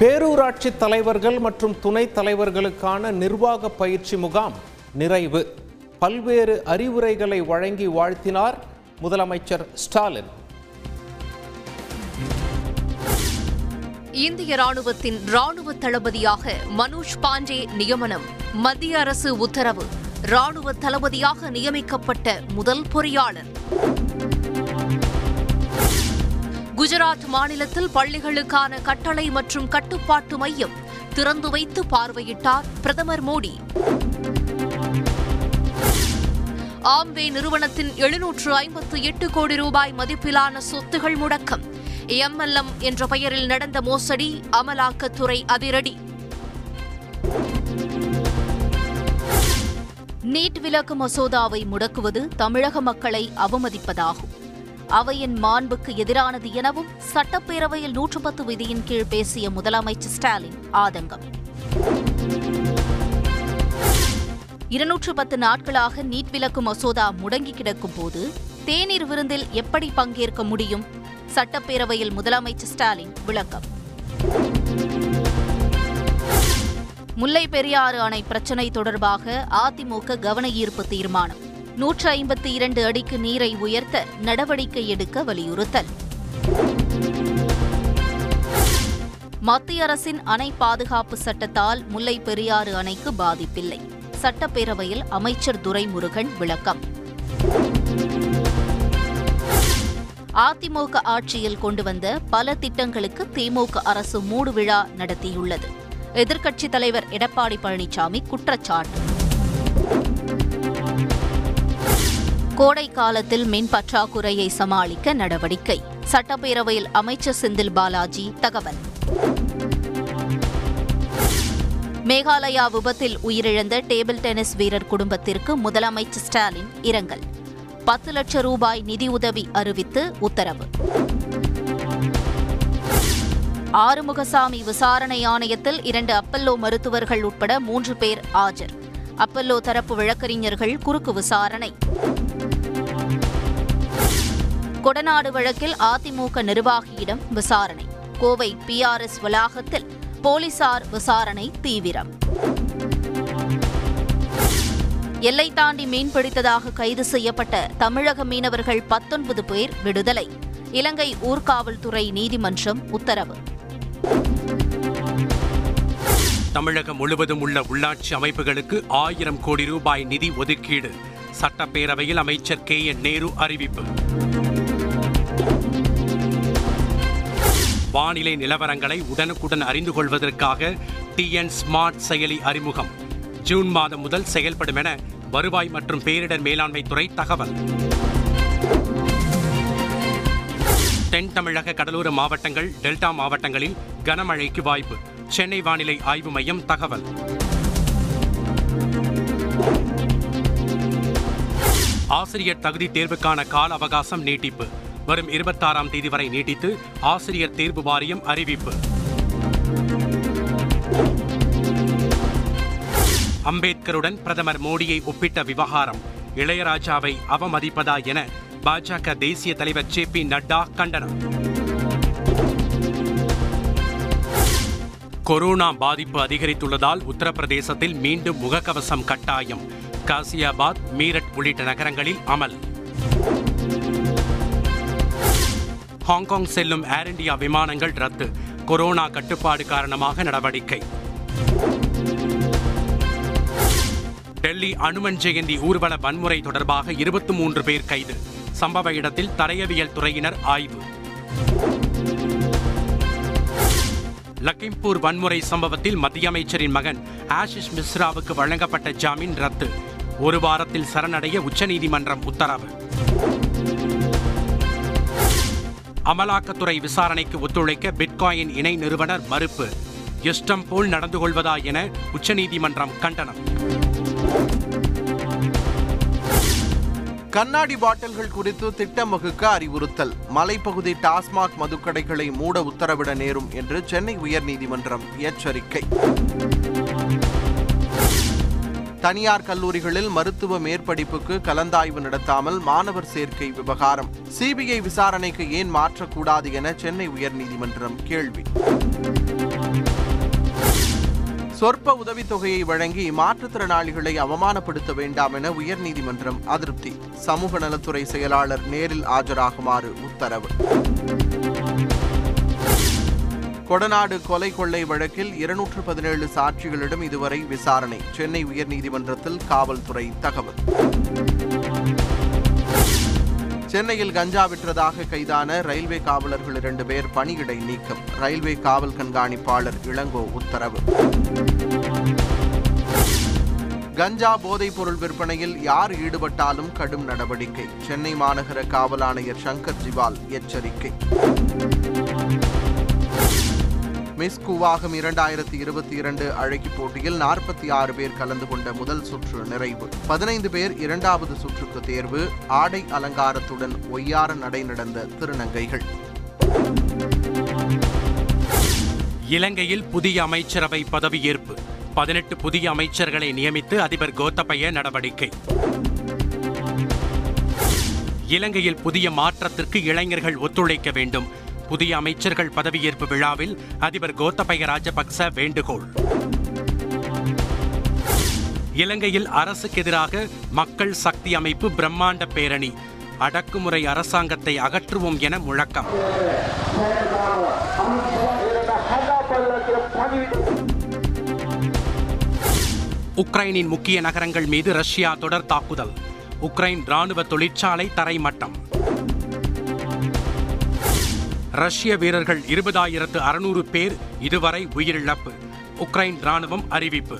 பேரூராட்சி தலைவர்கள் மற்றும் துணைத் தலைவர்களுக்கான நிர்வாக பயிற்சி முகாம் நிறைவு. பல்வேறு அறிவுரைகளை வழங்கி வாழ்த்தினார் முதலமைச்சர் ஸ்டாலின். இந்திய ராணுவத்தின் ராணுவ தளபதியாக மனோஜ் பாண்டே நியமனம் மத்திய அரசு உத்தரவு. ராணுவ தளபதியாக நியமிக்கப்பட்ட முதல் பொறியாளர். குஜராத் மாநிலத்தில் பள்ளிகளுக்கான கட்டளை மற்றும் கட்டுப்பாட்டு மையம் திறந்து வைத்து பார்வையிட்டார் பிரதமர் மோடி. ஆம்வே நிறுவனத்தின் எழுநூற்று ஐம்பத்து எட்டு கோடி ரூபாய் மதிப்பிலான சொத்துகள் முடக்கம். எம்எல்எம் என்ற பெயரில் நடந்த மோசடி அமலாக்கத்துறை அதிரடி. நீட் விலக்கு மசோதாவை முடக்குவது தமிழக மக்களை அவமதிப்பதாகும். அவையின் மாண்புக்கு எதிரானது எனவும் சட்டப்பேரவையில் நூற்று பத்து விதியின் கீழ் பேசிய முதலமைச்சர் ஸ்டாலின் ஆதங்கம். இருநூற்று பத்து நாட்களாக நீட் விலக்கு மசோதா முடங்கி கிடக்கும் போது தேநீர் விருந்தில் எப்படி பங்கேற்க முடியும்? சட்டப்பேரவையில் முதலமைச்சர் ஸ்டாலின் விளக்கம். முல்லை பெரியாறு அணை பிரச்சினை தொடர்பாக அதிமுக கவன ஈர்ப்பு தீர்மானம். நூற்று ஐம்பத்தி இரண்டு அடிக்கு நீரை உயர்த்த நடவடிக்கை எடுக்க வலியுறுத்தல். மத்திய அரசின் அணை பாதுகாப்பு சட்டத்தால் முல்லை பெரியாறு அணைக்கு பாதிப்பில்லை. சட்டப்பேரவையில் அமைச்சர் துரைமுருகன் விளக்கம். அதிமுக ஆட்சியில் கொண்டு வந்த பல திட்டங்களுக்கு திமுக அரசு மூடு விழா நடத்தியுள்ளது. எதிர்க்கட்சித் தலைவர் எடப்பாடி பழனிசாமி குற்றச்சாட்டு. கோடை காலத்தில் மின் பற்றாக்குறையை சமாளிக்க நடவடிக்கை. சட்டப்பேரவையில் அமைச்சர் செந்தில் பாலாஜி தகவல். மேகாலயா விபத்தில் உயிரிழந்த டேபிள் டென்னிஸ் வீரர் குடும்பத்திற்கு முதலமைச்சர் ஸ்டாலின் இரங்கல். பத்து லட்சம் ரூபாய் நிதியுதவி அறிவித்து உத்தரவு. ஆறுமுகசாமி விசாரணை ஆணையத்தில் இரண்டு அப்பல்லோ மருத்துவர்கள் உட்பட மூன்று பேர் ஆஜர். அப்பல்லோ தரப்பு வழக்கறிஞர்கள் குறுக்கு விசாரணை. கொடநாடு வழக்கில் அதிமுக நிர்வாகியிடம் விசாரணை. கோவை பிஆர்எஸ் வளாகத்தில் போலீசார் விசாரணை தீவிரம். எல்லை தாண்டி மீன்பிடித்ததாக கைது செய்யப்பட்ட தமிழக மீனவர்கள் பத்தொன்பது பேர் விடுதலை. இலங்கை ஊர்காவல்துறை நீதிமன்றம் உத்தரவு. தமிழகம் முழுவதும் உள்ள உள்ளாட்சி அமைப்புகளுக்கு ஆயிரம் கோடி ரூபாய் நிதி ஒதுக்கீடு. சட்டப்பேரவையில் அமைச்சர் கே என் நேரு அறிவிப்பு. வானிலை நிலவரங்களை உடனுக்குடன் அறிந்து கொள்வதற்காக டிஎன் ஸ்மார்ட் செயலி அறிமுகம். ஜூன் மாதம் முதல் செயல்படும் என வருவாய் மற்றும் பேரிடர் மேலாண்மை துறை தகவல். தென் தமிழக கடலோர மாவட்டங்கள் டெல்டா மாவட்டங்களில் கனமழைக்கு வாய்ப்பு. சென்னை வானிலை ஆய்வு மையம் தகவல். ஆசிரியர் தகுதி தேர்வுக்கான கால அவகாசம் நீட்டிப்பு. வரும் இருபத்தாறாம் தேதி வரை நீட்டித்து ஆசிரியர் தேர்வு வாரியம் அறிவிப்பு. அம்பேத்கருடன் பிரதமர் மோடியை ஒப்பிட்ட விவகாரம் இளையராஜாவை அவமதிப்பதா என பாஜக தேசிய தலைவர் ஜே பி நட்டா கண்டனம். கொரோனா பாதிப்பு அதிகரித்துள்ளதால் உத்தரப்பிரதேசத்தில் மீண்டும் முகக்கவசம் கட்டாயம். காசியாபாத் மீரட் உள்ளிட்ட நகரங்களில் அமல். ஹாங்காங் செல்லும் ஏர் இந்தியா விமானங்கள் ரத்து. கொரோனா கட்டுப்பாடு காரணமாக நடவடிக்கை. டெல்லி அனுமன் ஜெயந்தி ஊர்வல வன்முறை தொடர்பாக இருபத்தி மூன்று பேர் கைது. சம்பவ இடத்தில் தரையவியல் துறையினர் ஆய்வு. லக்கிம்பூர் வன்முறை சம்பவத்தில் மத்திய அமைச்சரின் மகன் ஆஷிஷ் மிஸ்ராவுக்கு வழங்கப்பட்ட ஜாமீன் ரத்து. ஒரு வாரத்தில் சரணடைய உச்சநீதிமன்றம் உத்தரவு. அமலாக்கத்துறை விசாரணைக்கு ஒத்துழைக்க பிட்காயின் இணை நிறுவனர் மறுப்பு. இஷ்டம் போல் நடந்து கொள்வதா என உச்சநீதிமன்றம் கண்டனம். கண்ணாடி பாட்டில்கள் குறித்து திட்டம் வகுக்க அறிவுறுத்தல். மலைப்பகுதி டாஸ்மாக் மதுக்கடைகளை மூட உத்தரவிட நேரும் என்று சென்னை உயர்நீதிமன்றம் எச்சரிக்கை. தனியார் கல்லூரிகளில் மருத்துவ மேற்படிப்புக்கு கலந்தாய்வு நடத்தாமல் மாணவர் சேர்க்கை விவகாரம். சிபிஐ விசாரணைக்கு ஏன் மாற்றக்கூடாது என சென்னை உயர்நீதிமன்றம் கேள்வி. சொற்ப உதவித்தொகையை வழங்கி மாற்றுத்திறனாளிகளை அவமானப்படுத்த வேண்டாம் என உயர்நீதிமன்றம் அதிருப்தி. சமூக நலத்துறை செயலாளர் நேரில் ஆஜராகுமாறு உத்தரவு. கொடநாடு கொலை கொள்ளை வழக்கில் இருநூற்று பதினேழு சாட்சிகளிடம் இதுவரை விசாரணை. சென்னை உயர்நீதிமன்றத்தில் காவல்துறை தகவல். சென்னையில் கஞ்சா விற்றதாக கைதான ரயில்வே காவலர்கள் இரண்டு பேர் பணியிடை நீக்கம். ரயில்வே காவல் கண்காணிப்பாளர் இளங்கோ உத்தரவு. கஞ்சா போதைப் பொருள் விற்பனையில் யார் ஈடுபட்டாலும் கடும் நடவடிக்கை. சென்னை மாநகர காவல் ஆணையர் சங்கர் ஜிவால் எச்சரிக்கை. மிஸ் கூவாகம் இரண்டாயிரத்தி இருபத்தி இரண்டு அழகி போட்டியில் நாற்பத்தி ஆறு பேர் கலந்து கொண்ட முதல் சுற்று நிறைவு. பதினைந்து பேர் இரண்டாவது சுற்றுக்கு தேர்வு. ஆடை அலங்காரத்துடன் ஒய்யார நடை நடந்த திருநங்கைகள். இலங்கையில் புதிய அமைச்சரவை பதவியேற்பு. பதினெட்டு புதிய அமைச்சர்களை நியமித்து அதிபர் கோத்தபய நடவடிக்கை. இலங்கையில் புதிய மாற்றத்திற்கு இளைஞர்கள் ஒத்துழைக்க வேண்டும். புதிய அமைச்சர்கள் பதவியேற்பு விழாவில் அதிபர் கோத்தபய ராஜபக்ச வேண்டுகோள். இலங்கையில் அரசுக்கு எதிராக மக்கள் சக்தி அமைப்பு பிரம்மாண்ட பேரணி. அடக்குமுறை அரசாங்கத்தை அகற்றுவோம் என முழக்கம். உக்ரைனின் முக்கிய நகரங்கள் மீது ரஷ்யா தொடர் தாக்குதல். உக்ரைன் ராணுவ தொழிற்சாலை தரைமட்டம். ரஷ்ய வீரர்கள் இருபதாயிரத்து அறுநூறு பேர் இதுவரை உயிரிழப்பு. உக்ரைன் ராணுவம் அறிவிப்பு.